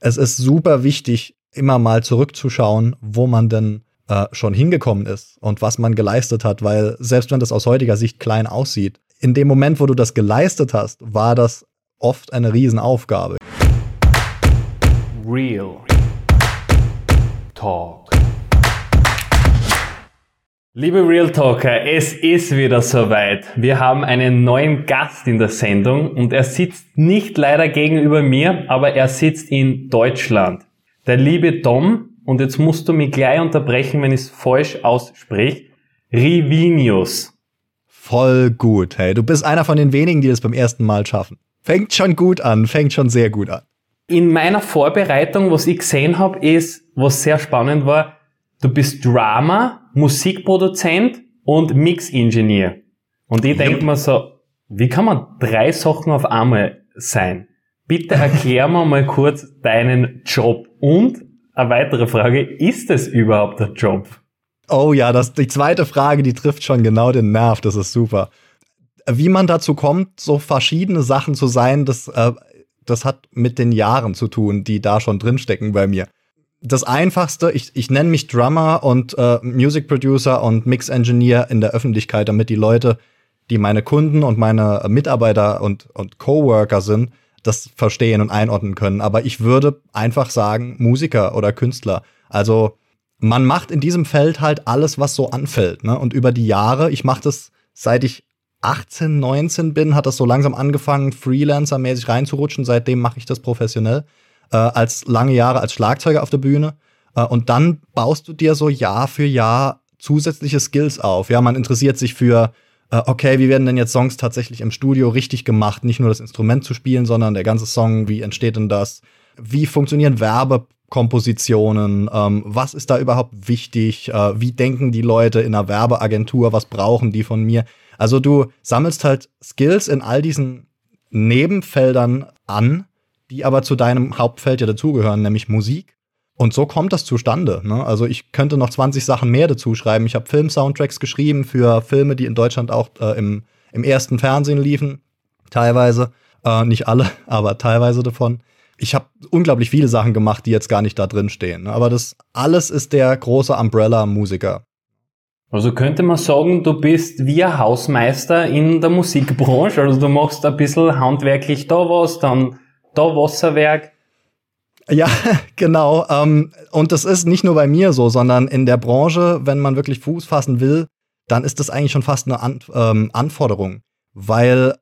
es ist super wichtig, immer mal zurückzuschauen, wo man denn äh, schon hingekommen ist und was man geleistet hat, weil selbst wenn das aus heutiger Sicht klein aussieht, in dem Moment, wo du das geleistet hast, war das oft eine Riesenaufgabe. Real Talk. Liebe Real Talker, es ist wieder soweit. Wir haben einen neuen Gast in der Sendung und er sitzt nicht leider gegenüber mir, aber er sitzt in Deutschland. Der liebe Tom, und jetzt musst du mich gleich unterbrechen, wenn ich es falsch ausspreche, Rivinius. Voll gut, hey. Du bist einer von den wenigen, die das beim ersten Mal schaffen. Fängt schon gut an, fängt schon sehr gut an. In meiner Vorbereitung, was ich gesehen habe, ist, was sehr spannend war, du bist Drama, Musikproduzent und Mix-Ingenieur. Und ich denke mir so, wie kann man drei Sachen auf einmal sein? Bitte erklär mir mal kurz deinen Job. Und eine weitere Frage, ist es überhaupt der Job? Oh ja, das, die zweite Frage, die trifft schon genau den Nerv, das ist super. Wie man dazu kommt, so verschiedene Sachen zu sein, das, äh, das hat mit den Jahren zu tun, die da schon drinstecken bei mir das Einfachste, ich, ich nenne mich Drummer und äh, Music Producer und Mix Engineer in der Öffentlichkeit, damit die Leute, die meine Kunden und meine Mitarbeiter und, und Coworker sind, das verstehen und einordnen können. Aber ich würde einfach sagen, Musiker oder Künstler. Also man macht in diesem Feld halt alles, was so anfällt. Ne? Und über die Jahre, ich mache das seit ich 18, 19 bin, hat das so langsam angefangen, Freelancer-mäßig reinzurutschen. Seitdem mache ich das professionell äh, als lange Jahre als Schlagzeuger auf der Bühne. Äh, und dann baust du dir so Jahr für Jahr zusätzliche Skills auf. Ja, man interessiert sich für, äh, okay, wie werden denn jetzt Songs tatsächlich im Studio richtig gemacht? Nicht nur das Instrument zu spielen, sondern der ganze Song, wie entsteht denn das? Wie funktionieren Werbekompositionen? Ähm, was ist da überhaupt wichtig? Äh, wie denken die Leute in einer Werbeagentur? Was brauchen die von mir? Also du sammelst halt Skills in all diesen Nebenfeldern an, die aber zu deinem Hauptfeld ja dazugehören, nämlich Musik. Und so kommt das zustande. Ne? Also ich könnte noch 20 Sachen mehr dazu schreiben. Ich habe Film-Soundtracks geschrieben für Filme, die in Deutschland auch äh, im, im ersten Fernsehen liefen. Teilweise. Äh, nicht alle, aber teilweise davon. Ich habe unglaublich viele Sachen gemacht, die jetzt gar nicht da drin stehen. Ne? Aber das alles ist der große Umbrella-Musiker. Also könnte man sagen, du bist wie ein Hausmeister in der Musikbranche. Also du machst ein bisschen handwerklich da was, dann da Wasserwerk. Ja, genau. Ähm, und das ist nicht nur bei mir so, sondern in der Branche, wenn man wirklich Fuß fassen will, dann ist das eigentlich schon fast eine ähm, Anforderung. Weil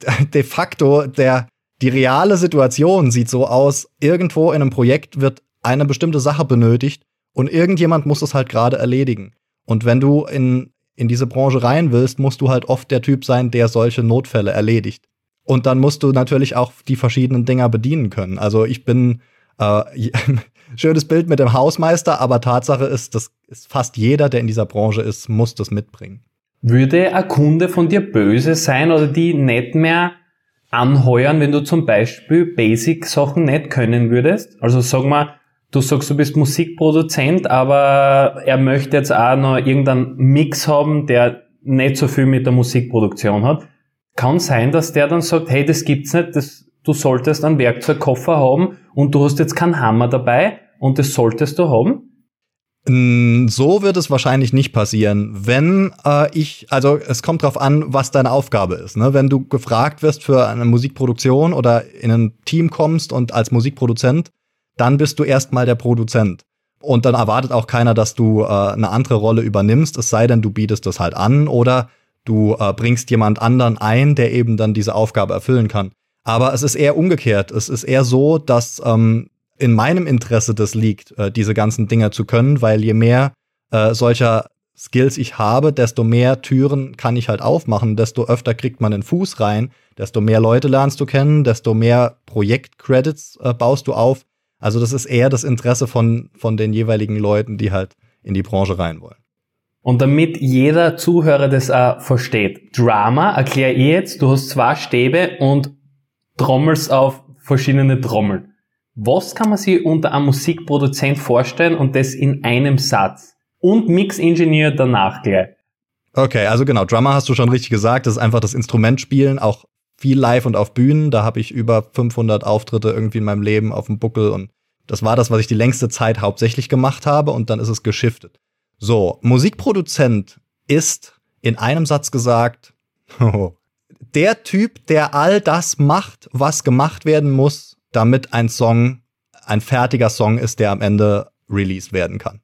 de facto der, die reale Situation sieht so aus, irgendwo in einem Projekt wird eine bestimmte Sache benötigt und irgendjemand muss es halt gerade erledigen. Und wenn du in, in diese Branche rein willst, musst du halt oft der Typ sein, der solche Notfälle erledigt. Und dann musst du natürlich auch die verschiedenen Dinger bedienen können. Also ich bin äh, schönes Bild mit dem Hausmeister, aber Tatsache ist, dass fast jeder, der in dieser Branche ist, muss das mitbringen. Würde ein Kunde von dir böse sein oder die nicht mehr anheuern, wenn du zum Beispiel Basic-Sachen nicht können würdest? Also sag mal, du sagst, du bist Musikproduzent, aber er möchte jetzt auch noch irgendeinen Mix haben, der nicht so viel mit der Musikproduktion hat kann sein, dass der dann sagt, hey, das gibt's nicht, das, du solltest einen Werkzeugkoffer haben und du hast jetzt keinen Hammer dabei und das solltest du haben? So wird es wahrscheinlich nicht passieren, wenn äh, ich, also es kommt drauf an, was deine Aufgabe ist. Ne? Wenn du gefragt wirst für eine Musikproduktion oder in ein Team kommst und als Musikproduzent, dann bist du erstmal der Produzent. Und dann erwartet auch keiner, dass du äh, eine andere Rolle übernimmst, es sei denn, du bietest das halt an oder Du äh, bringst jemand anderen ein, der eben dann diese Aufgabe erfüllen kann. Aber es ist eher umgekehrt. Es ist eher so, dass ähm, in meinem Interesse das liegt, äh, diese ganzen Dinge zu können, weil je mehr äh, solcher Skills ich habe, desto mehr Türen kann ich halt aufmachen, desto öfter kriegt man den Fuß rein, desto mehr Leute lernst du kennen, desto mehr Projektcredits äh, baust du auf. Also das ist eher das Interesse von, von den jeweiligen Leuten, die halt in die Branche rein wollen. Und damit jeder Zuhörer das auch versteht. Drama erkläre ich jetzt, du hast zwei Stäbe und trommelst auf verschiedene Trommeln. Was kann man sich unter einem Musikproduzent vorstellen und das in einem Satz? Und Mix-Ingenieur danach gleich. Okay, also genau, Drummer hast du schon richtig gesagt, das ist einfach das Instrument spielen, auch viel live und auf Bühnen. Da habe ich über 500 Auftritte irgendwie in meinem Leben auf dem Buckel und das war das, was ich die längste Zeit hauptsächlich gemacht habe und dann ist es geschiftet. So, Musikproduzent ist in einem Satz gesagt, der Typ, der all das macht, was gemacht werden muss, damit ein Song ein fertiger Song ist, der am Ende released werden kann.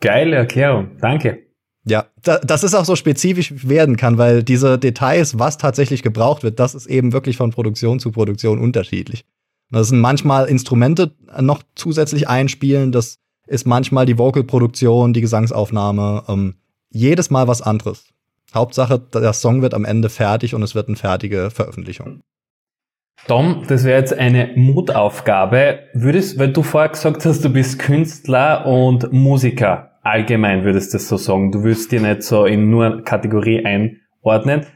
Geile Erklärung, danke. Ja, da, das ist auch so spezifisch werden kann, weil diese Details, was tatsächlich gebraucht wird, das ist eben wirklich von Produktion zu Produktion unterschiedlich. Das sind manchmal Instrumente noch zusätzlich einspielen, das ist manchmal die Vocalproduktion, die Gesangsaufnahme, ähm, jedes Mal was anderes. Hauptsache, der Song wird am Ende fertig und es wird eine fertige Veröffentlichung. Tom, das wäre jetzt eine Mutaufgabe. Würdest, weil du vorher gesagt hast, du bist Künstler und Musiker. Allgemein würdest du das so sagen. Du würdest dir nicht so in nur Kategorie einordnen.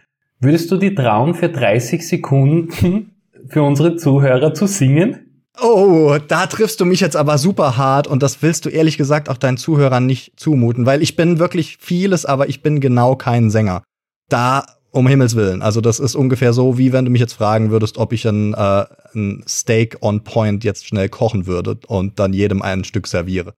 Würdest du die trauen, für 30 Sekunden für unsere Zuhörer zu singen? Oh, da triffst du mich jetzt aber super hart und das willst du ehrlich gesagt auch deinen Zuhörern nicht zumuten, weil ich bin wirklich vieles, aber ich bin genau kein Sänger. Da um Himmels Willen. Also das ist ungefähr so, wie wenn du mich jetzt fragen würdest, ob ich ein, äh, ein Steak on Point jetzt schnell kochen würde und dann jedem ein Stück serviere.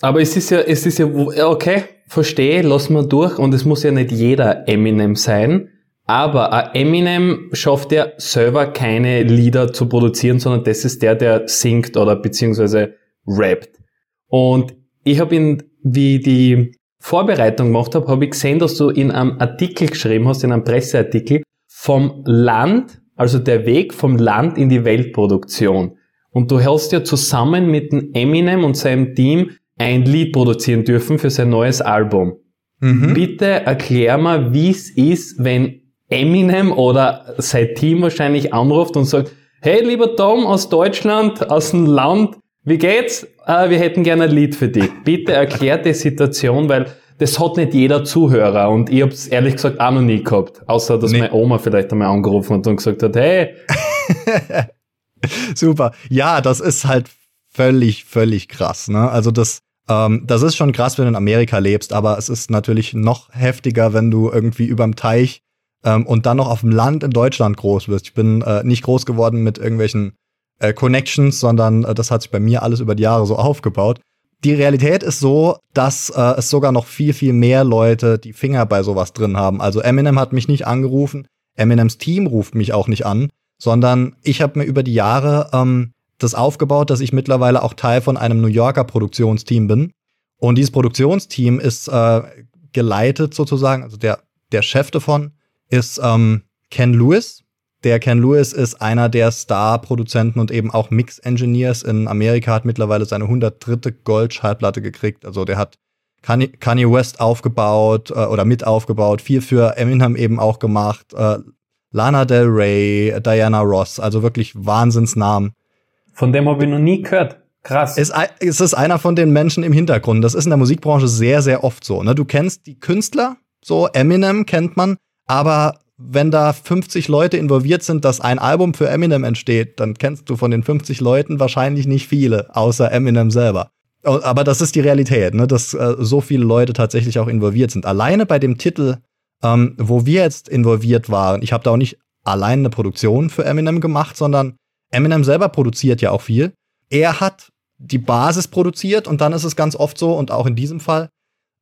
Aber es ist ja, es ist ja, okay, verstehe, lass mal durch und es muss ja nicht jeder Eminem sein. Aber Eminem schafft ja selber keine Lieder zu produzieren, sondern das ist der, der singt oder beziehungsweise rappt. Und ich habe ihn, wie die Vorbereitung gemacht habe, habe ich gesehen, dass du in einem Artikel geschrieben hast, in einem Presseartikel, vom Land, also der Weg vom Land in die Weltproduktion. Und du hast ja zusammen mit dem Eminem und seinem Team ein Lied produzieren dürfen für sein neues Album. Mhm. Bitte erklär mal, wie es ist, wenn Eminem oder sein Team wahrscheinlich anruft und sagt, hey lieber Tom aus Deutschland, aus dem Land, wie geht's? Äh, wir hätten gerne ein Lied für dich. Bitte erklär die Situation, weil das hat nicht jeder Zuhörer und ich hab's ehrlich gesagt auch noch nie gehabt. Außer, dass nee. meine Oma vielleicht einmal angerufen hat und gesagt hat, hey. Super. Ja, das ist halt völlig, völlig krass. Ne? Also das, ähm, das ist schon krass, wenn du in Amerika lebst, aber es ist natürlich noch heftiger, wenn du irgendwie überm Teich ähm, und dann noch auf dem Land in Deutschland groß wirst. Ich bin äh, nicht groß geworden mit irgendwelchen äh, Connections, sondern äh, das hat sich bei mir alles über die Jahre so aufgebaut. Die Realität ist so, dass äh, es sogar noch viel, viel mehr Leute die Finger bei sowas drin haben. Also Eminem hat mich nicht angerufen, Eminems Team ruft mich auch nicht an, sondern ich habe mir über die Jahre ähm, das aufgebaut, dass ich mittlerweile auch Teil von einem New Yorker Produktionsteam bin. Und dieses Produktionsteam ist äh, geleitet sozusagen, also der, der Chef davon ist ähm, Ken Lewis. Der Ken Lewis ist einer der Star-Produzenten und eben auch Mix-Engineers in Amerika, hat mittlerweile seine 103. Gold-Schallplatte gekriegt. Also der hat Kanye West aufgebaut äh, oder mit aufgebaut, viel für Eminem eben auch gemacht, äh, Lana Del Rey, Diana Ross, also wirklich Wahnsinnsnamen. Von dem habe ich noch nie gehört. Krass. Es, es ist einer von den Menschen im Hintergrund. Das ist in der Musikbranche sehr, sehr oft so. Ne? Du kennst die Künstler, so Eminem kennt man, aber wenn da 50 Leute involviert sind, dass ein Album für Eminem entsteht, dann kennst du von den 50 Leuten wahrscheinlich nicht viele, außer Eminem selber. Aber das ist die Realität, ne? dass äh, so viele Leute tatsächlich auch involviert sind. Alleine bei dem Titel, ähm, wo wir jetzt involviert waren, ich habe da auch nicht allein eine Produktion für Eminem gemacht, sondern Eminem selber produziert ja auch viel. Er hat die Basis produziert und dann ist es ganz oft so und auch in diesem Fall,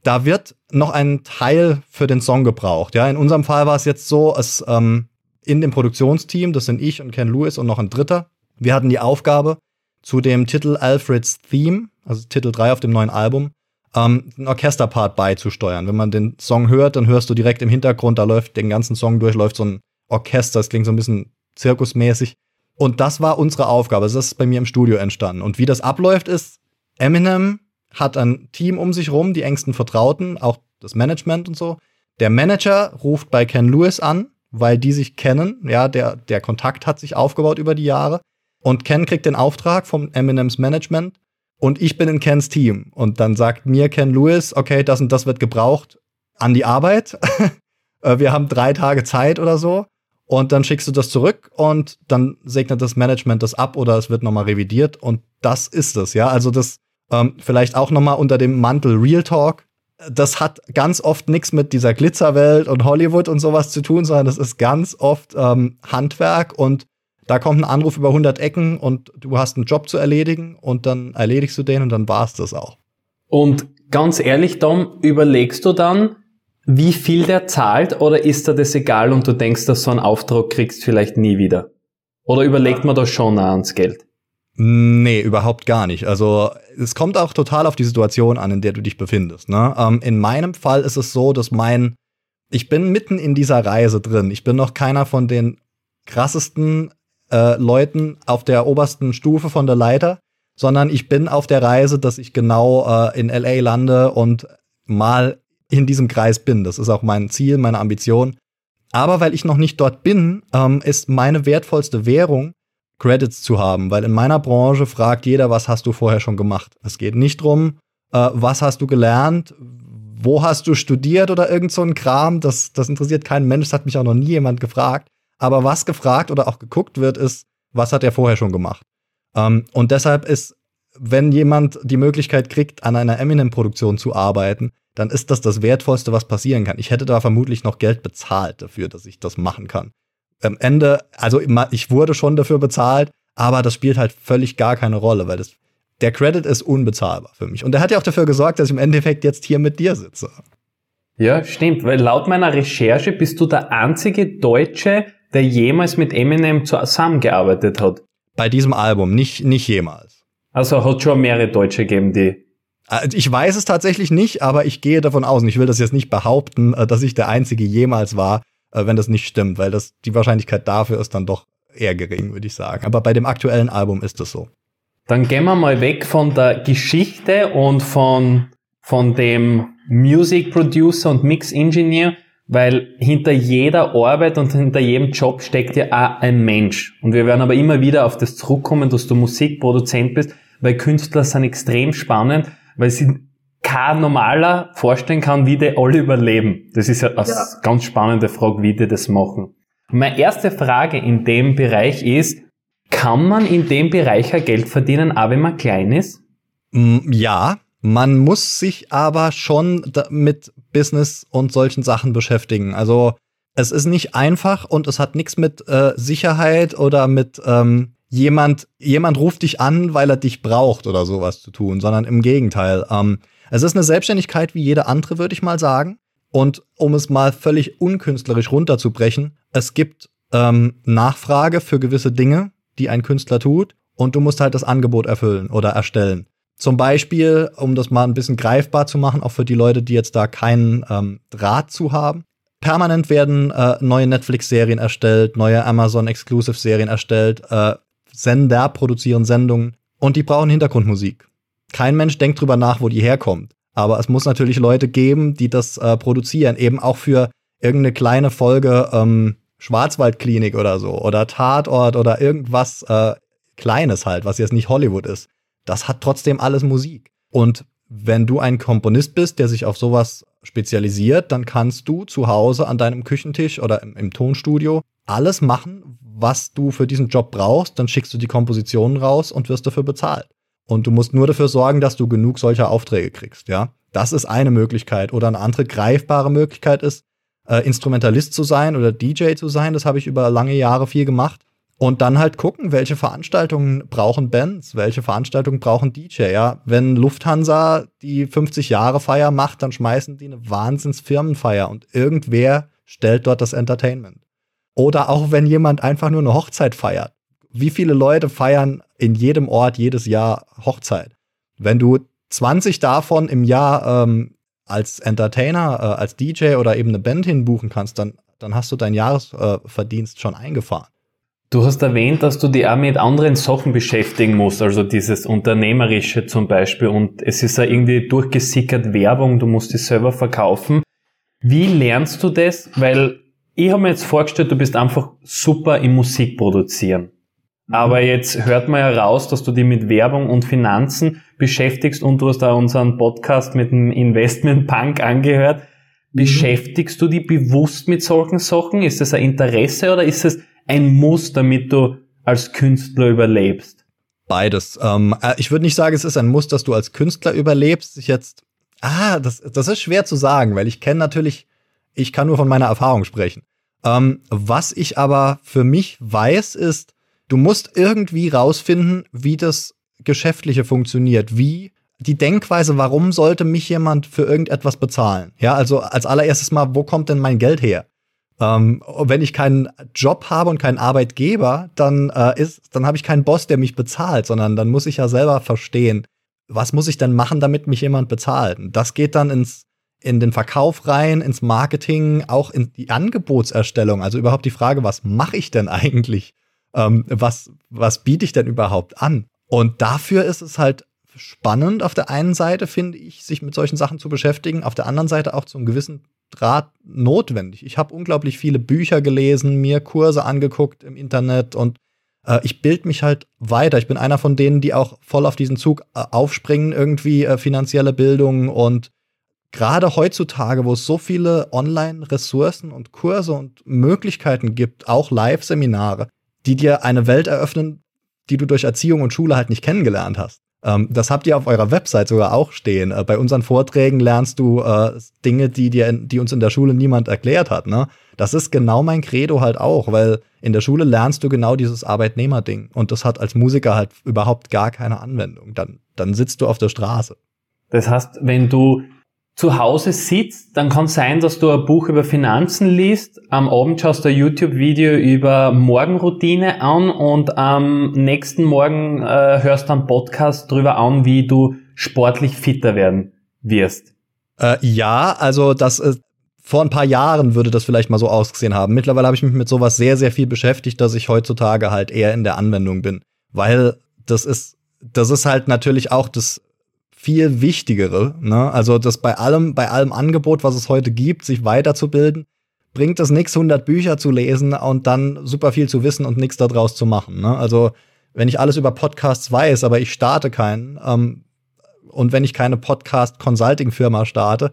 da wird noch ein Teil für den Song gebraucht. Ja, in unserem Fall war es jetzt so, es ähm, in dem Produktionsteam, das sind ich und Ken Lewis und noch ein Dritter, wir hatten die Aufgabe, zu dem Titel Alfred's Theme, also Titel 3 auf dem neuen Album, ähm, einen Orchesterpart beizusteuern. Wenn man den Song hört, dann hörst du direkt im Hintergrund, da läuft den ganzen Song durch, läuft so ein Orchester, das klingt so ein bisschen zirkusmäßig. Und das war unsere Aufgabe. Das ist bei mir im Studio entstanden. Und wie das abläuft, ist, Eminem hat ein Team um sich rum, die engsten Vertrauten, auch das Management und so. Der Manager ruft bei Ken Lewis an, weil die sich kennen. Ja, der, der Kontakt hat sich aufgebaut über die Jahre. Und Ken kriegt den Auftrag vom Eminems Management und ich bin in Kens Team. Und dann sagt mir Ken Lewis, okay, das und das wird gebraucht an die Arbeit. Äh, wir haben drei Tage Zeit oder so. Und dann schickst du das zurück und dann segnet das Management das ab oder es wird nochmal revidiert. Und das ist es, ja. Also das ähm, vielleicht auch nochmal unter dem Mantel Real Talk. das hat ganz oft nichts mit dieser Glitzerwelt und Hollywood und sowas zu tun, sondern das ist ganz oft ähm, Handwerk und da kommt ein Anruf über 100 Ecken und du hast einen Job zu erledigen und dann erledigst du den und dann war's das auch. Und ganz ehrlich, Dom, überlegst du dann, wie viel der zahlt oder ist dir das egal und du denkst, dass so einen Auftrag kriegst vielleicht nie wieder? Oder überlegt man da schon ans Geld? Nee, überhaupt gar nicht. Also es kommt auch total auf die Situation an, in der du dich befindest. Ne? Ähm, in meinem Fall ist es so, dass mein, ich bin mitten in dieser Reise drin. Ich bin noch keiner von den krassesten äh, Leuten auf der obersten Stufe von der Leiter, sondern ich bin auf der Reise, dass ich genau äh, in LA lande und mal in diesem Kreis bin. Das ist auch mein Ziel, meine Ambition. Aber weil ich noch nicht dort bin, ähm, ist meine wertvollste Währung Credits zu haben, weil in meiner Branche fragt jeder, was hast du vorher schon gemacht. Es geht nicht drum, äh, was hast du gelernt, wo hast du studiert oder irgend so ein Kram. Das, das interessiert keinen Mensch, das hat mich auch noch nie jemand gefragt. Aber was gefragt oder auch geguckt wird, ist, was hat er vorher schon gemacht. Ähm, und deshalb ist, wenn jemand die Möglichkeit kriegt, an einer Eminem-Produktion zu arbeiten, dann ist das das Wertvollste, was passieren kann. Ich hätte da vermutlich noch Geld bezahlt dafür, dass ich das machen kann am Ende, also ich wurde schon dafür bezahlt, aber das spielt halt völlig gar keine Rolle, weil das, der Credit ist unbezahlbar für mich. Und der hat ja auch dafür gesorgt, dass ich im Endeffekt jetzt hier mit dir sitze. Ja, stimmt, weil laut meiner Recherche bist du der einzige Deutsche, der jemals mit Eminem zusammengearbeitet hat. Bei diesem Album, nicht, nicht jemals. Also hat schon mehrere Deutsche gegeben, die. Äh, ich weiß es tatsächlich nicht, aber ich gehe davon aus, und ich will das jetzt nicht behaupten, äh, dass ich der Einzige jemals war, äh, wenn das nicht stimmt, weil das die Wahrscheinlichkeit dafür ist dann doch eher gering, würde ich sagen. Aber bei dem aktuellen Album ist es so. Dann gehen wir mal weg von der Geschichte und von, von dem Music Producer und Mix Engineer, weil hinter jeder Arbeit und hinter jedem Job steckt ja auch ein Mensch. Und wir werden aber immer wieder auf das zurückkommen, dass du Musikproduzent bist, weil Künstler sind extrem spannend, weil sie kein normaler vorstellen kann, wie die alle überleben. Das ist ja eine ja. ganz spannende Frage, wie die das machen. Meine erste Frage in dem Bereich ist, kann man in dem Bereich ja Geld verdienen, auch wenn man klein ist? Mm, ja, man muss sich aber schon mit Business und solchen Sachen beschäftigen. Also es ist nicht einfach und es hat nichts mit äh, Sicherheit oder mit ähm, jemand, jemand ruft dich an, weil er dich braucht oder sowas zu tun, sondern im Gegenteil. Ähm, es ist eine Selbstständigkeit wie jede andere, würde ich mal sagen. Und um es mal völlig unkünstlerisch runterzubrechen, es gibt ähm, Nachfrage für gewisse Dinge, die ein Künstler tut, und du musst halt das Angebot erfüllen oder erstellen. Zum Beispiel, um das mal ein bisschen greifbar zu machen, auch für die Leute, die jetzt da keinen ähm, Draht zu haben. Permanent werden äh, neue Netflix-Serien erstellt, neue Amazon-Exclusive-Serien erstellt, äh, Sender produzieren Sendungen und die brauchen Hintergrundmusik. Kein Mensch denkt drüber nach, wo die herkommt. Aber es muss natürlich Leute geben, die das äh, produzieren, eben auch für irgendeine kleine Folge ähm, Schwarzwaldklinik oder so oder Tatort oder irgendwas äh, Kleines halt, was jetzt nicht Hollywood ist. Das hat trotzdem alles Musik. Und wenn du ein Komponist bist, der sich auf sowas spezialisiert, dann kannst du zu Hause an deinem Küchentisch oder im, im Tonstudio alles machen, was du für diesen Job brauchst. Dann schickst du die Kompositionen raus und wirst dafür bezahlt. Und du musst nur dafür sorgen, dass du genug solcher Aufträge kriegst, ja. Das ist eine Möglichkeit. Oder eine andere greifbare Möglichkeit ist, äh, Instrumentalist zu sein oder DJ zu sein. Das habe ich über lange Jahre viel gemacht. Und dann halt gucken, welche Veranstaltungen brauchen Bands, welche Veranstaltungen brauchen DJ. Ja, wenn Lufthansa die 50 Jahre Feier macht, dann schmeißen die eine Wahnsinnsfirmenfeier und irgendwer stellt dort das Entertainment. Oder auch wenn jemand einfach nur eine Hochzeit feiert. Wie viele Leute feiern in jedem Ort jedes Jahr Hochzeit. Wenn du 20 davon im Jahr ähm, als Entertainer, äh, als DJ oder eben eine Band hinbuchen kannst, dann, dann hast du deinen Jahresverdienst äh, schon eingefahren. Du hast erwähnt, dass du dich auch mit anderen Sachen beschäftigen musst, also dieses Unternehmerische zum Beispiel. Und es ist ja irgendwie durchgesickert Werbung, du musst dich selber verkaufen. Wie lernst du das? Weil ich habe mir jetzt vorgestellt, du bist einfach super im Musikproduzieren. Aber jetzt hört man ja raus, dass du dich mit Werbung und Finanzen beschäftigst und du hast da unseren Podcast mit dem Investment Punk angehört. Mhm. Beschäftigst du dich bewusst mit solchen Sachen? Ist das ein Interesse oder ist es ein Muss, damit du als Künstler überlebst? Beides. Ähm, äh, ich würde nicht sagen, es ist ein Muss, dass du als Künstler überlebst. Ich jetzt Ah, das, das ist schwer zu sagen, weil ich kenne natürlich, ich kann nur von meiner Erfahrung sprechen. Ähm, was ich aber für mich weiß, ist, du musst irgendwie rausfinden, wie das Geschäftliche funktioniert, wie die Denkweise, warum sollte mich jemand für irgendetwas bezahlen? Ja, also als allererstes mal, wo kommt denn mein Geld her? Ähm, wenn ich keinen Job habe und keinen Arbeitgeber, dann äh, ist, dann habe ich keinen Boss, der mich bezahlt, sondern dann muss ich ja selber verstehen, was muss ich denn machen, damit mich jemand bezahlt? Und das geht dann ins in den Verkauf rein, ins Marketing, auch in die Angebotserstellung. Also überhaupt die Frage, was mache ich denn eigentlich? Ähm, was was biete ich denn überhaupt an? Und dafür ist es halt spannend auf der einen Seite, finde ich, sich mit solchen Sachen zu beschäftigen, auf der anderen Seite auch zu einem gewissen Draht notwendig. Ich habe unglaublich viele Bücher gelesen, mir Kurse angeguckt im Internet und äh, ich bilde mich halt weiter. Ich bin einer von denen, die auch voll auf diesen Zug äh, aufspringen, irgendwie äh, finanzielle Bildung und gerade heutzutage, wo es so viele Online-Ressourcen und Kurse und Möglichkeiten gibt, auch Live-Seminare, die dir eine Welt eröffnen, die du durch Erziehung und Schule halt nicht kennengelernt hast. Ähm, das habt ihr auf eurer Website sogar auch stehen. Äh, bei unseren Vorträgen lernst du äh, Dinge, die dir, die uns in der Schule niemand erklärt hat. Ne? Das ist genau mein Credo halt auch, weil in der Schule lernst du genau dieses Arbeitnehmerding und das hat als Musiker halt überhaupt gar keine Anwendung. Dann, dann sitzt du auf der Straße. Das heißt, wenn du zu Hause sitzt, dann kann sein, dass du ein Buch über Finanzen liest, am Abend schaust du ein YouTube-Video über Morgenroutine an und am nächsten Morgen äh, hörst du einen Podcast drüber an, wie du sportlich fitter werden wirst. Äh, ja, also das ist, vor ein paar Jahren würde das vielleicht mal so ausgesehen haben. Mittlerweile habe ich mich mit sowas sehr, sehr viel beschäftigt, dass ich heutzutage halt eher in der Anwendung bin. Weil das ist, das ist halt natürlich auch das viel wichtigere. Ne? Also das bei allem, bei allem Angebot, was es heute gibt, sich weiterzubilden, bringt es nichts, 100 Bücher zu lesen und dann super viel zu wissen und nichts daraus zu machen. Ne? Also wenn ich alles über Podcasts weiß, aber ich starte keinen ähm, und wenn ich keine Podcast-Consulting-Firma starte,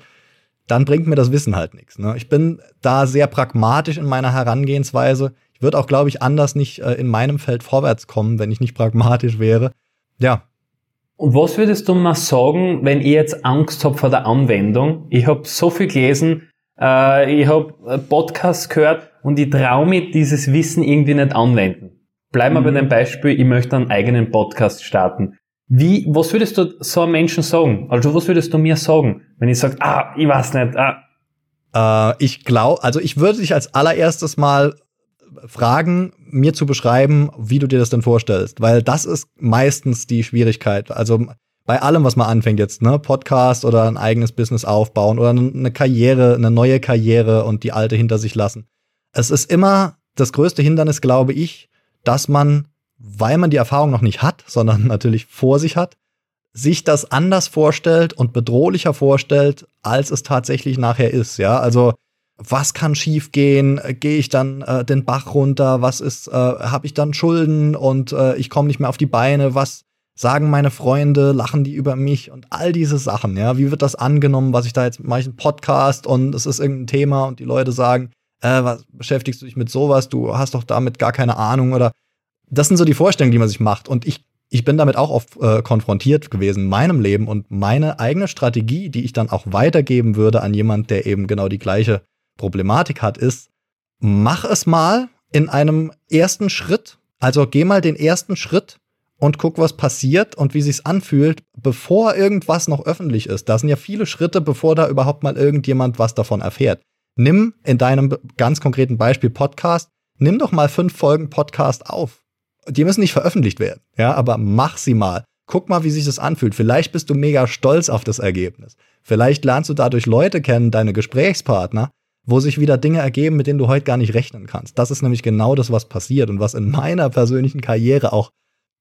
dann bringt mir das Wissen halt nichts. Ne? Ich bin da sehr pragmatisch in meiner Herangehensweise. Ich würde auch, glaube ich, anders nicht äh, in meinem Feld vorwärts kommen, wenn ich nicht pragmatisch wäre. Ja, und was würdest du mal sagen, wenn ich jetzt Angst habe vor der Anwendung? Ich habe so viel gelesen, äh, ich habe äh, Podcasts gehört und ich traue mir dieses Wissen irgendwie nicht anwenden. Bleiben wir mhm. bei dem Beispiel, ich möchte einen eigenen Podcast starten. Wie, was würdest du so einem Menschen sagen? Also was würdest du mir sagen, wenn ich sage, ah, ich weiß nicht, ah. Äh, ich glaube, also ich würde dich als allererstes mal fragen, mir zu beschreiben, wie du dir das denn vorstellst, weil das ist meistens die Schwierigkeit. Also bei allem, was man anfängt jetzt, ne, Podcast oder ein eigenes Business aufbauen oder eine Karriere, eine neue Karriere und die alte hinter sich lassen. Es ist immer das größte Hindernis, glaube ich, dass man, weil man die Erfahrung noch nicht hat, sondern natürlich vor sich hat, sich das anders vorstellt und bedrohlicher vorstellt, als es tatsächlich nachher ist, ja? Also was kann schiefgehen? Gehe ich dann äh, den Bach runter? Was ist, äh, habe ich dann Schulden und äh, ich komme nicht mehr auf die Beine? Was sagen meine Freunde? Lachen die über mich? Und all diese Sachen, ja. Wie wird das angenommen, was ich da jetzt mache? Ich einen Podcast und es ist irgendein Thema und die Leute sagen, äh, was beschäftigst du dich mit sowas? Du hast doch damit gar keine Ahnung oder das sind so die Vorstellungen, die man sich macht. Und ich, ich bin damit auch oft äh, konfrontiert gewesen in meinem Leben und meine eigene Strategie, die ich dann auch weitergeben würde an jemand, der eben genau die gleiche Problematik hat, ist, mach es mal in einem ersten Schritt. Also geh mal den ersten Schritt und guck, was passiert und wie sich's anfühlt, bevor irgendwas noch öffentlich ist. Da sind ja viele Schritte, bevor da überhaupt mal irgendjemand was davon erfährt. Nimm in deinem ganz konkreten Beispiel Podcast, nimm doch mal fünf Folgen Podcast auf. Die müssen nicht veröffentlicht werden, ja, aber mach sie mal. Guck mal, wie sich das anfühlt. Vielleicht bist du mega stolz auf das Ergebnis. Vielleicht lernst du dadurch Leute kennen, deine Gesprächspartner, wo sich wieder Dinge ergeben, mit denen du heute gar nicht rechnen kannst. Das ist nämlich genau das, was passiert und was in meiner persönlichen Karriere auch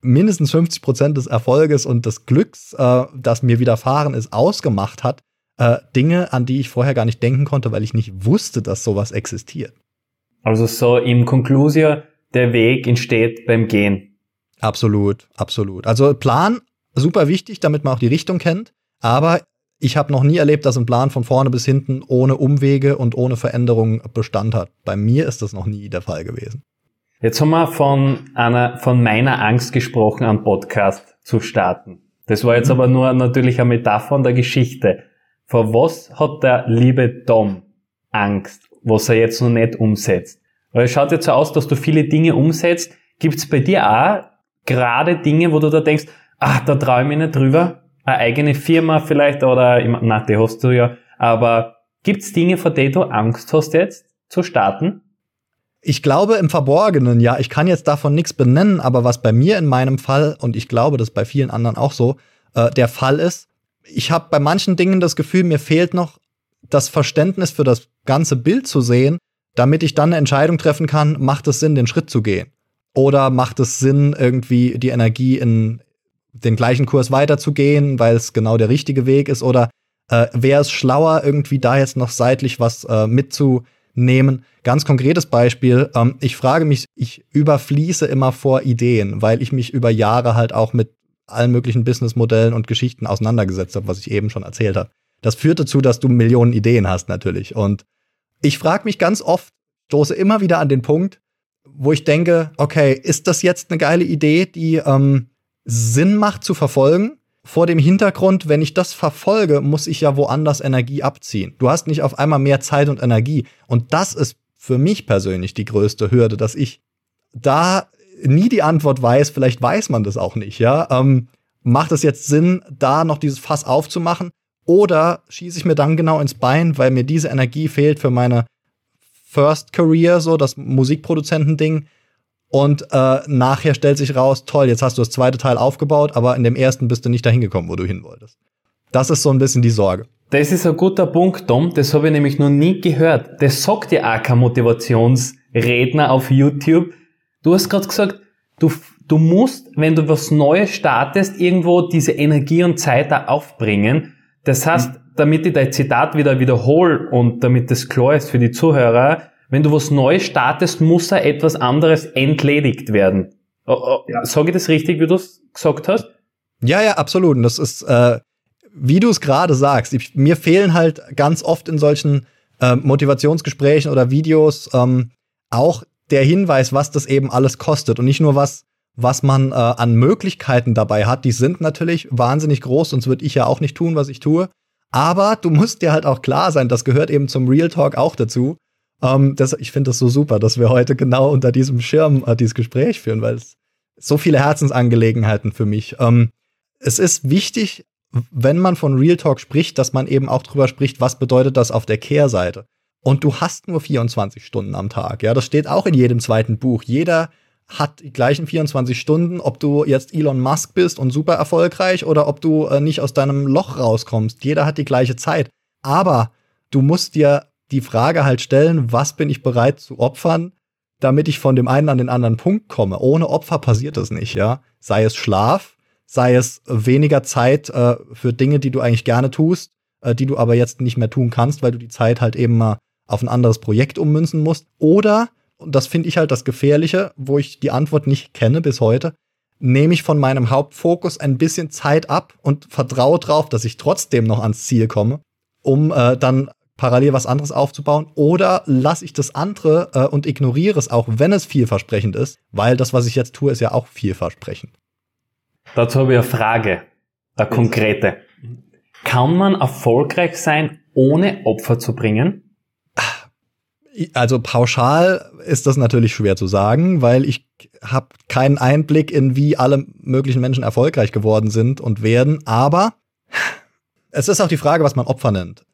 mindestens 50 Prozent des Erfolges und des Glücks, äh, das mir widerfahren ist, ausgemacht hat. Äh, Dinge, an die ich vorher gar nicht denken konnte, weil ich nicht wusste, dass sowas existiert. Also so im Conclusio, der Weg entsteht beim Gehen. Absolut, absolut. Also Plan, super wichtig, damit man auch die Richtung kennt. Aber ich habe noch nie erlebt, dass ein Plan von vorne bis hinten ohne Umwege und ohne Veränderung Bestand hat. Bei mir ist das noch nie der Fall gewesen. Jetzt haben wir von einer, von meiner Angst gesprochen, einen Podcast zu starten. Das war jetzt mhm. aber nur natürlich eine Metapher der Geschichte. vor was hat der liebe Tom Angst, was er jetzt noch nicht umsetzt? Weil es schaut jetzt so aus, dass du viele Dinge umsetzt. Gibt es bei dir auch gerade Dinge, wo du da denkst, ach, da traue ich mich nicht drüber? Eine eigene Firma vielleicht oder, na, die hast du ja, aber gibt es Dinge, vor denen du Angst hast jetzt zu starten? Ich glaube im Verborgenen, ja, ich kann jetzt davon nichts benennen, aber was bei mir in meinem Fall, und ich glaube, das bei vielen anderen auch so, äh, der Fall ist, ich habe bei manchen Dingen das Gefühl, mir fehlt noch das Verständnis für das ganze Bild zu sehen, damit ich dann eine Entscheidung treffen kann, macht es Sinn, den Schritt zu gehen? Oder macht es Sinn, irgendwie die Energie in den gleichen Kurs weiterzugehen, weil es genau der richtige Weg ist? Oder äh, wäre es schlauer, irgendwie da jetzt noch seitlich was äh, mitzunehmen? Ganz konkretes Beispiel, ähm, ich frage mich, ich überfließe immer vor Ideen, weil ich mich über Jahre halt auch mit allen möglichen Businessmodellen und Geschichten auseinandergesetzt habe, was ich eben schon erzählt habe. Das führt dazu, dass du Millionen Ideen hast natürlich. Und ich frage mich ganz oft, stoße immer wieder an den Punkt, wo ich denke, okay, ist das jetzt eine geile Idee, die ähm, Sinn macht zu verfolgen? Vor dem Hintergrund, wenn ich das verfolge, muss ich ja woanders Energie abziehen. Du hast nicht auf einmal mehr Zeit und Energie. Und das ist für mich persönlich die größte Hürde, dass ich da nie die Antwort weiß, vielleicht weiß man das auch nicht, ja. Ähm, macht es jetzt Sinn, da noch dieses Fass aufzumachen? Oder schieße ich mir dann genau ins Bein, weil mir diese Energie fehlt für meine First Career, so das Musikproduzentending. Und äh, nachher stellt sich raus, toll, jetzt hast du das zweite Teil aufgebaut, aber in dem ersten bist du nicht dahin gekommen, wo du hin wolltest. Das ist so ein bisschen die Sorge. Das ist ein guter Punkt, Tom. Das habe ich nämlich noch nie gehört. Das sagt ja auch kein Motivationsredner auf YouTube. Du hast gerade gesagt, du, du musst, wenn du was Neues startest, irgendwo diese Energie und Zeit da aufbringen. Das heißt, mhm. damit ich dein Zitat wieder wiederhole und damit das klar ist für die Zuhörer, wenn du was Neues startest, muss da etwas anderes entledigt werden. Oh, oh, ja. Sage ich das richtig, wie du es gesagt hast? Ja, ja, absolut. Und das ist, äh, wie du es gerade sagst, ich, mir fehlen halt ganz oft in solchen äh, Motivationsgesprächen oder Videos ähm, auch der Hinweis, was das eben alles kostet und nicht nur was, was man äh, an Möglichkeiten dabei hat. Die sind natürlich wahnsinnig groß, sonst würde ich ja auch nicht tun, was ich tue. Aber du musst dir halt auch klar sein, das gehört eben zum Real Talk auch dazu. Ähm, das, ich finde das so super, dass wir heute genau unter diesem Schirm äh, dieses Gespräch führen, weil es so viele Herzensangelegenheiten für mich. Ähm, es ist wichtig, wenn man von Real Talk spricht, dass man eben auch drüber spricht, was bedeutet das auf der Kehrseite. Und du hast nur 24 Stunden am Tag. Ja, das steht auch in jedem zweiten Buch. Jeder hat die gleichen 24 Stunden, ob du jetzt Elon Musk bist und super erfolgreich oder ob du äh, nicht aus deinem Loch rauskommst. Jeder hat die gleiche Zeit. Aber du musst dir die Frage halt stellen, was bin ich bereit zu opfern, damit ich von dem einen an den anderen Punkt komme. Ohne Opfer passiert das nicht, ja. Sei es Schlaf, sei es weniger Zeit äh, für Dinge, die du eigentlich gerne tust, äh, die du aber jetzt nicht mehr tun kannst, weil du die Zeit halt eben mal auf ein anderes Projekt ummünzen musst. Oder, und das finde ich halt das Gefährliche, wo ich die Antwort nicht kenne bis heute, nehme ich von meinem Hauptfokus ein bisschen Zeit ab und vertraue drauf, dass ich trotzdem noch ans Ziel komme, um äh, dann parallel was anderes aufzubauen. Oder lasse ich das andere äh, und ignoriere es auch, wenn es vielversprechend ist, weil das, was ich jetzt tue, ist ja auch vielversprechend. Dazu habe ich eine Frage, eine konkrete. Kann man erfolgreich sein, ohne Opfer zu bringen? Also pauschal ist das natürlich schwer zu sagen, weil ich habe keinen Einblick in wie alle möglichen Menschen erfolgreich geworden sind und werden. Aber es ist auch die Frage, was man Opfer nennt.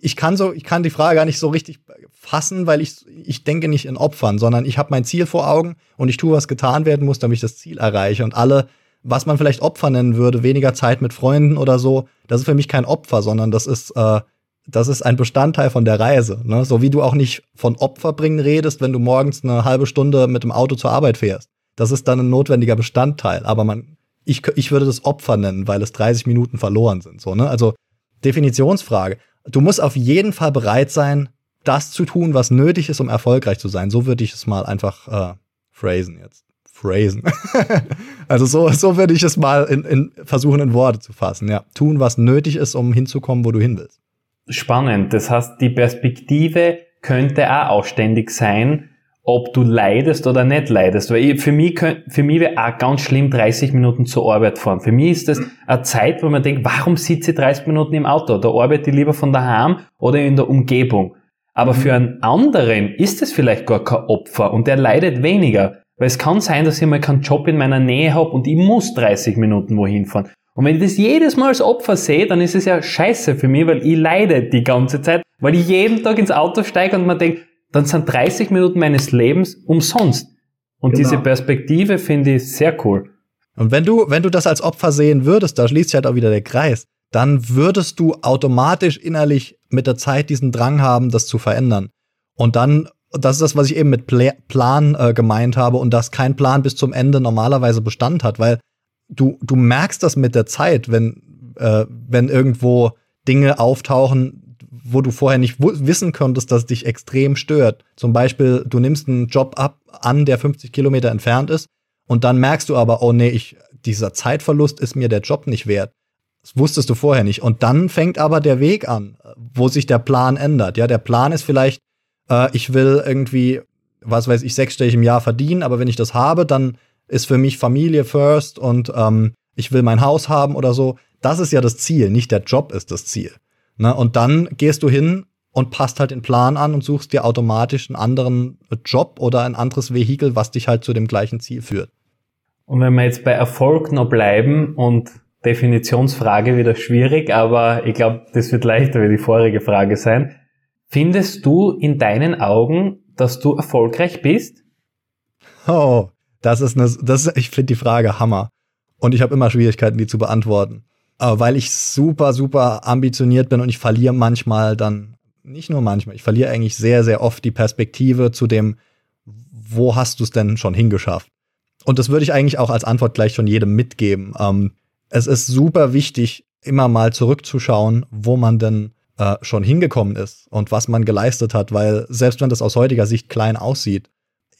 Ich kann so, ich kann die Frage gar nicht so richtig fassen, weil ich ich denke nicht in Opfern, sondern ich habe mein Ziel vor Augen und ich tue, was getan werden muss, damit ich das Ziel erreiche. Und alle, was man vielleicht Opfer nennen würde, weniger Zeit mit Freunden oder so, das ist für mich kein Opfer, sondern das ist äh, das ist ein Bestandteil von der Reise. Ne? So wie du auch nicht von Opfer bringen redest, wenn du morgens eine halbe Stunde mit dem Auto zur Arbeit fährst. Das ist dann ein notwendiger Bestandteil. Aber man, ich, ich würde das Opfer nennen, weil es 30 Minuten verloren sind. So, ne? Also Definitionsfrage. Du musst auf jeden Fall bereit sein, das zu tun, was nötig ist, um erfolgreich zu sein. So würde ich es mal einfach äh, phrasen jetzt. Phrasen. also so, so würde ich es mal in, in versuchen, in Worte zu fassen. Ja, tun, was nötig ist, um hinzukommen, wo du hin willst spannend. Das heißt, die Perspektive könnte auch ausständig sein ob du leidest oder nicht leidest. Weil ich, für mich, für mich wäre auch ganz schlimm 30 Minuten zur Arbeit fahren. Für mich ist das eine Zeit, wo man denkt, warum sitze ich 30 Minuten im Auto? Da arbeite ich lieber von daheim oder in der Umgebung. Aber für einen anderen ist es vielleicht gar kein Opfer und der leidet weniger. Weil es kann sein, dass ich mal keinen Job in meiner Nähe habe und ich muss 30 Minuten wohin fahren. Und wenn ich das jedes Mal als Opfer sehe, dann ist es ja scheiße für mich, weil ich leide die ganze Zeit, weil ich jeden Tag ins Auto steige und man denkt, dann sind 30 Minuten meines Lebens umsonst. Und genau. diese Perspektive finde ich sehr cool. Und wenn du, wenn du das als Opfer sehen würdest, da schließt sich halt auch wieder der Kreis, dann würdest du automatisch innerlich mit der Zeit diesen Drang haben, das zu verändern. Und dann, das ist das, was ich eben mit Pla Plan äh, gemeint habe und dass kein Plan bis zum Ende normalerweise Bestand hat, weil du, du merkst das mit der Zeit, wenn, äh, wenn irgendwo Dinge auftauchen, wo du vorher nicht wissen konntest, dass es dich extrem stört. Zum Beispiel, du nimmst einen Job ab an, der 50 Kilometer entfernt ist, und dann merkst du aber, oh nee, ich, dieser Zeitverlust ist mir der Job nicht wert. Das wusstest du vorher nicht. Und dann fängt aber der Weg an, wo sich der Plan ändert. Ja, der Plan ist vielleicht, äh, ich will irgendwie, was weiß ich, sechsstellig im Jahr verdienen, aber wenn ich das habe, dann ist für mich Familie first und ähm, ich will mein Haus haben oder so. Das ist ja das Ziel, nicht der Job ist das Ziel. Ne? Und dann gehst du hin und passt halt den Plan an und suchst dir automatisch einen anderen Job oder ein anderes Vehikel, was dich halt zu dem gleichen Ziel führt. Und wenn wir jetzt bei Erfolg noch bleiben und Definitionsfrage wieder schwierig, aber ich glaube, das wird leichter wie die vorige Frage sein. Findest du in deinen Augen, dass du erfolgreich bist? Oh, das ist eine, das ist, ich finde die Frage Hammer. Und ich habe immer Schwierigkeiten, die zu beantworten. Weil ich super, super ambitioniert bin und ich verliere manchmal dann, nicht nur manchmal, ich verliere eigentlich sehr, sehr oft die Perspektive zu dem, wo hast du es denn schon hingeschafft? Und das würde ich eigentlich auch als Antwort gleich schon jedem mitgeben. Ähm, es ist super wichtig, immer mal zurückzuschauen, wo man denn äh, schon hingekommen ist und was man geleistet hat, weil selbst wenn das aus heutiger Sicht klein aussieht,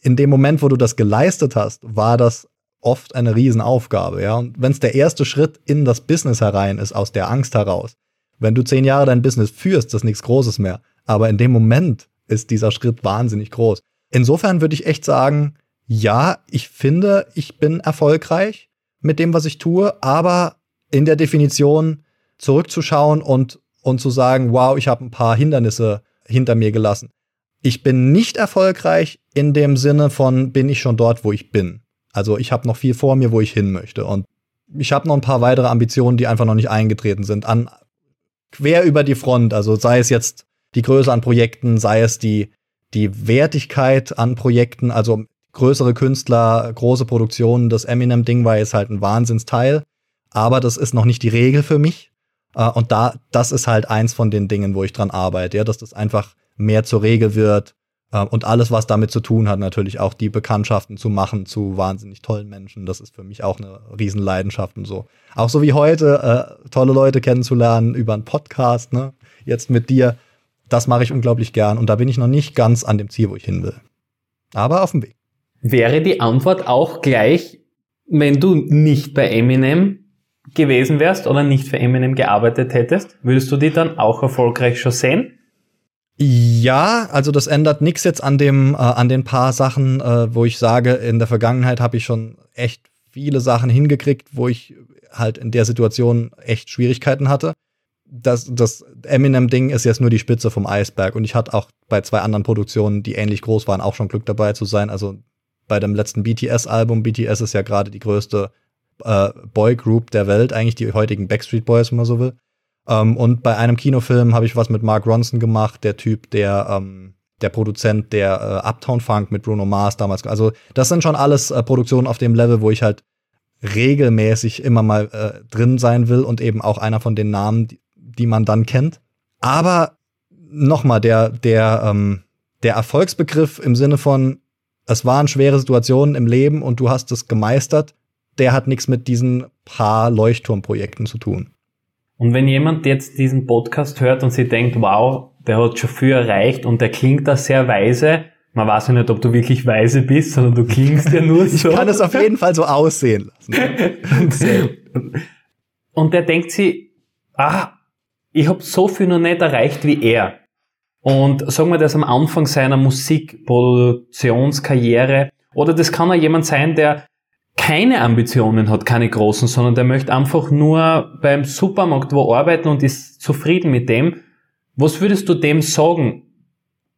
in dem Moment, wo du das geleistet hast, war das oft eine Riesenaufgabe, ja. Und wenn es der erste Schritt in das Business herein ist, aus der Angst heraus, wenn du zehn Jahre dein Business führst, das ist nichts Großes mehr. Aber in dem Moment ist dieser Schritt wahnsinnig groß. Insofern würde ich echt sagen, ja, ich finde, ich bin erfolgreich mit dem, was ich tue, aber in der Definition zurückzuschauen und, und zu sagen, wow, ich habe ein paar Hindernisse hinter mir gelassen. Ich bin nicht erfolgreich in dem Sinne von, bin ich schon dort, wo ich bin. Also ich habe noch viel vor mir, wo ich hin möchte. Und ich habe noch ein paar weitere Ambitionen, die einfach noch nicht eingetreten sind. An quer über die Front, also sei es jetzt die Größe an Projekten, sei es die, die Wertigkeit an Projekten, also größere Künstler, große Produktionen. Das Eminem-Ding war jetzt halt ein Wahnsinnsteil, aber das ist noch nicht die Regel für mich. Äh, und da, das ist halt eins von den Dingen, wo ich dran arbeite, ja, dass das einfach mehr zur Regel wird, und alles, was damit zu tun hat, natürlich auch die Bekanntschaften zu machen zu wahnsinnig tollen Menschen. Das ist für mich auch eine Riesenleidenschaft und so. Auch so wie heute, äh, tolle Leute kennenzulernen über einen Podcast, ne? Jetzt mit dir. Das mache ich unglaublich gern. Und da bin ich noch nicht ganz an dem Ziel, wo ich hin will. Aber auf dem Weg. Wäre die Antwort auch gleich, wenn du nicht bei Eminem gewesen wärst oder nicht für Eminem gearbeitet hättest? Würdest du die dann auch erfolgreich schon sehen? Ja, also das ändert nichts jetzt an dem äh, an den paar Sachen, äh, wo ich sage, in der Vergangenheit habe ich schon echt viele Sachen hingekriegt, wo ich halt in der Situation echt Schwierigkeiten hatte. Das, das Eminem-Ding ist jetzt nur die Spitze vom Eisberg und ich hatte auch bei zwei anderen Produktionen, die ähnlich groß waren, auch schon Glück dabei zu sein. Also bei dem letzten BTS-Album, BTS ist ja gerade die größte äh, Boy-Group der Welt, eigentlich die heutigen Backstreet Boys, wenn man so will. Ähm, und bei einem Kinofilm habe ich was mit Mark Ronson gemacht, der Typ, der ähm, der Produzent der äh, Uptown Funk mit Bruno Mars damals. Also das sind schon alles äh, Produktionen auf dem Level, wo ich halt regelmäßig immer mal äh, drin sein will und eben auch einer von den Namen, die, die man dann kennt. Aber nochmal, der, der, ähm, der Erfolgsbegriff im Sinne von, es waren schwere Situationen im Leben und du hast es gemeistert, der hat nichts mit diesen paar Leuchtturmprojekten zu tun. Und wenn jemand jetzt diesen Podcast hört und sich denkt, wow, der hat schon viel erreicht und der klingt da sehr weise, man weiß ja nicht, ob du wirklich weise bist, sondern du klingst ja nur so. Ich kann es auf jeden Fall so aussehen lassen. und der denkt sich, ah, ich habe so viel noch nicht erreicht wie er. und sagen wir, ist am Anfang seiner Musikproduktionskarriere oder das kann auch jemand sein, der keine Ambitionen hat, keine großen, sondern der möchte einfach nur beim Supermarkt wo arbeiten und ist zufrieden mit dem. Was würdest du dem sagen?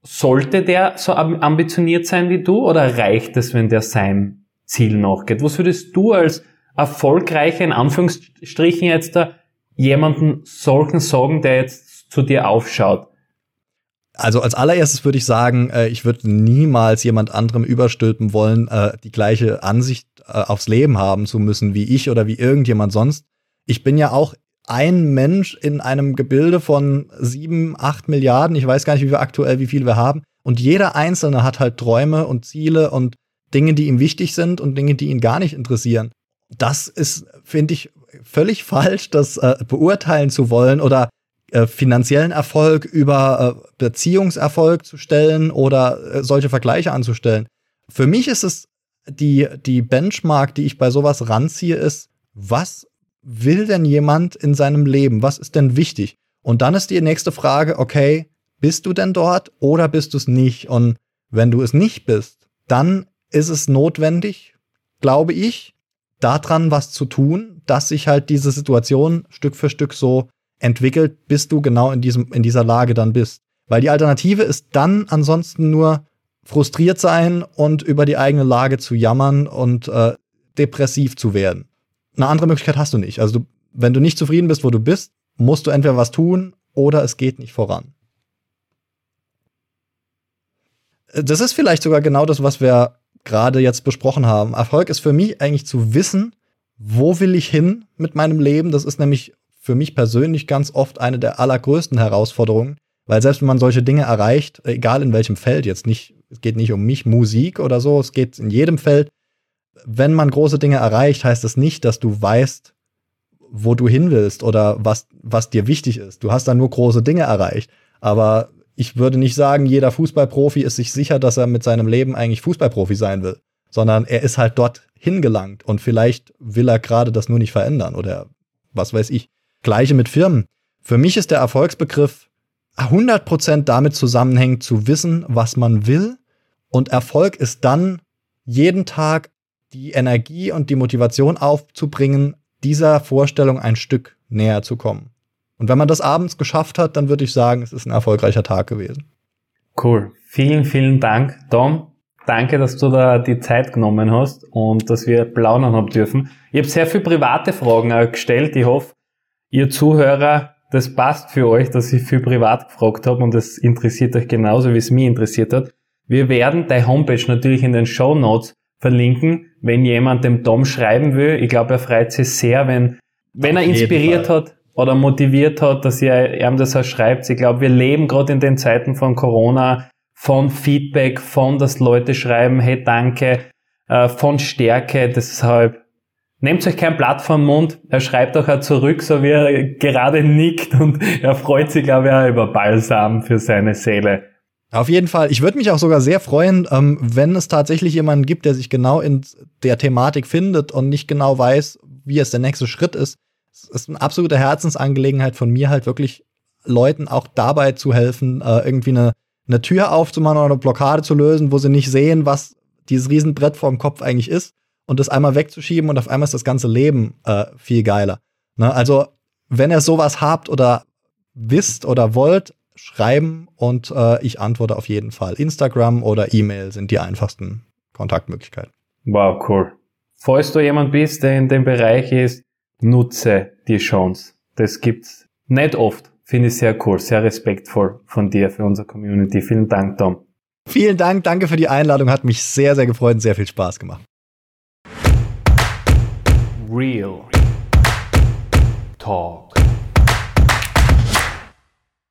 Sollte der so ambitioniert sein wie du oder reicht es, wenn der sein Ziel nachgeht? Was würdest du als erfolgreicher, in Anführungsstrichen jetzt da, jemanden solchen sagen, der jetzt zu dir aufschaut? Also als allererstes würde ich sagen, äh, ich würde niemals jemand anderem überstülpen wollen, äh, die gleiche Ansicht äh, aufs Leben haben zu müssen wie ich oder wie irgendjemand sonst. Ich bin ja auch ein Mensch in einem Gebilde von sieben, acht Milliarden. Ich weiß gar nicht, wie wir aktuell, wie viel wir haben. Und jeder Einzelne hat halt Träume und Ziele und Dinge, die ihm wichtig sind und Dinge, die ihn gar nicht interessieren. Das ist, finde ich, völlig falsch, das äh, beurteilen zu wollen oder äh, finanziellen Erfolg über äh, Beziehungserfolg zu stellen oder äh, solche Vergleiche anzustellen. Für mich ist es die, die Benchmark, die ich bei sowas ranziehe, ist, was will denn jemand in seinem Leben? Was ist denn wichtig? Und dann ist die nächste Frage, okay, bist du denn dort oder bist du es nicht? Und wenn du es nicht bist, dann ist es notwendig, glaube ich, daran was zu tun, dass sich halt diese Situation Stück für Stück so entwickelt, bis du genau in diesem, in dieser Lage dann bist. Weil die Alternative ist dann ansonsten nur frustriert sein und über die eigene Lage zu jammern und äh, depressiv zu werden. Eine andere Möglichkeit hast du nicht. Also du, wenn du nicht zufrieden bist, wo du bist, musst du entweder was tun oder es geht nicht voran. Das ist vielleicht sogar genau das, was wir gerade jetzt besprochen haben. Erfolg ist für mich eigentlich zu wissen, wo will ich hin mit meinem Leben. Das ist nämlich für mich persönlich ganz oft eine der allergrößten Herausforderungen, weil selbst wenn man solche Dinge erreicht, egal in welchem Feld, jetzt nicht, es geht nicht um mich, Musik oder so, es geht in jedem Feld, wenn man große Dinge erreicht, heißt das nicht, dass du weißt, wo du hin willst oder was, was dir wichtig ist. Du hast dann nur große Dinge erreicht. Aber ich würde nicht sagen, jeder Fußballprofi ist sich sicher, dass er mit seinem Leben eigentlich Fußballprofi sein will, sondern er ist halt dort hingelangt und vielleicht will er gerade das nur nicht verändern oder was weiß ich. Gleiche mit Firmen. Für mich ist der Erfolgsbegriff 100% damit zusammenhängend zu wissen, was man will und Erfolg ist dann jeden Tag die Energie und die Motivation aufzubringen, dieser Vorstellung ein Stück näher zu kommen. Und wenn man das abends geschafft hat, dann würde ich sagen, es ist ein erfolgreicher Tag gewesen. Cool. Vielen, vielen Dank, Tom. Danke, dass du da die Zeit genommen hast und dass wir plaudern haben dürfen. Ich habe sehr viele private Fragen gestellt. Ich hoffe, ihr Zuhörer, das passt für euch, dass ich viel privat gefragt habe und das interessiert euch genauso, wie es mich interessiert hat. Wir werden deine Homepage natürlich in den Show Notes verlinken, wenn jemand dem Tom schreiben will. Ich glaube, er freut sich sehr, wenn, wenn er inspiriert Fall. hat oder motiviert hat, dass ihr ihm das auch schreibt. Ich glaube, wir leben gerade in den Zeiten von Corona von Feedback, von dass Leute schreiben, hey, danke, äh, von Stärke. Deshalb nehmt euch kein Blatt vom Mund. Er schreibt auch, zurück, so wie er gerade nickt und er freut sich, glaube ich, auch über Balsam für seine Seele. Auf jeden Fall. Ich würde mich auch sogar sehr freuen, ähm, wenn es tatsächlich jemanden gibt, der sich genau in der Thematik findet und nicht genau weiß, wie es der nächste Schritt ist. Es ist eine absolute Herzensangelegenheit von mir, halt wirklich Leuten auch dabei zu helfen, äh, irgendwie eine, eine Tür aufzumachen oder eine Blockade zu lösen, wo sie nicht sehen, was dieses Riesenbrett vor dem Kopf eigentlich ist und das einmal wegzuschieben und auf einmal ist das ganze Leben äh, viel geiler. Ne? Also, wenn ihr sowas habt oder wisst oder wollt, schreiben und äh, ich antworte auf jeden Fall. Instagram oder E-Mail sind die einfachsten Kontaktmöglichkeiten. Wow, cool. Falls du jemand bist, der in dem Bereich ist, nutze die Chance. Das gibt's nicht oft. Finde ich sehr cool, sehr respektvoll von dir für unsere Community. Vielen Dank, Tom. Vielen Dank, danke für die Einladung, hat mich sehr, sehr gefreut und sehr viel Spaß gemacht. Real Talk.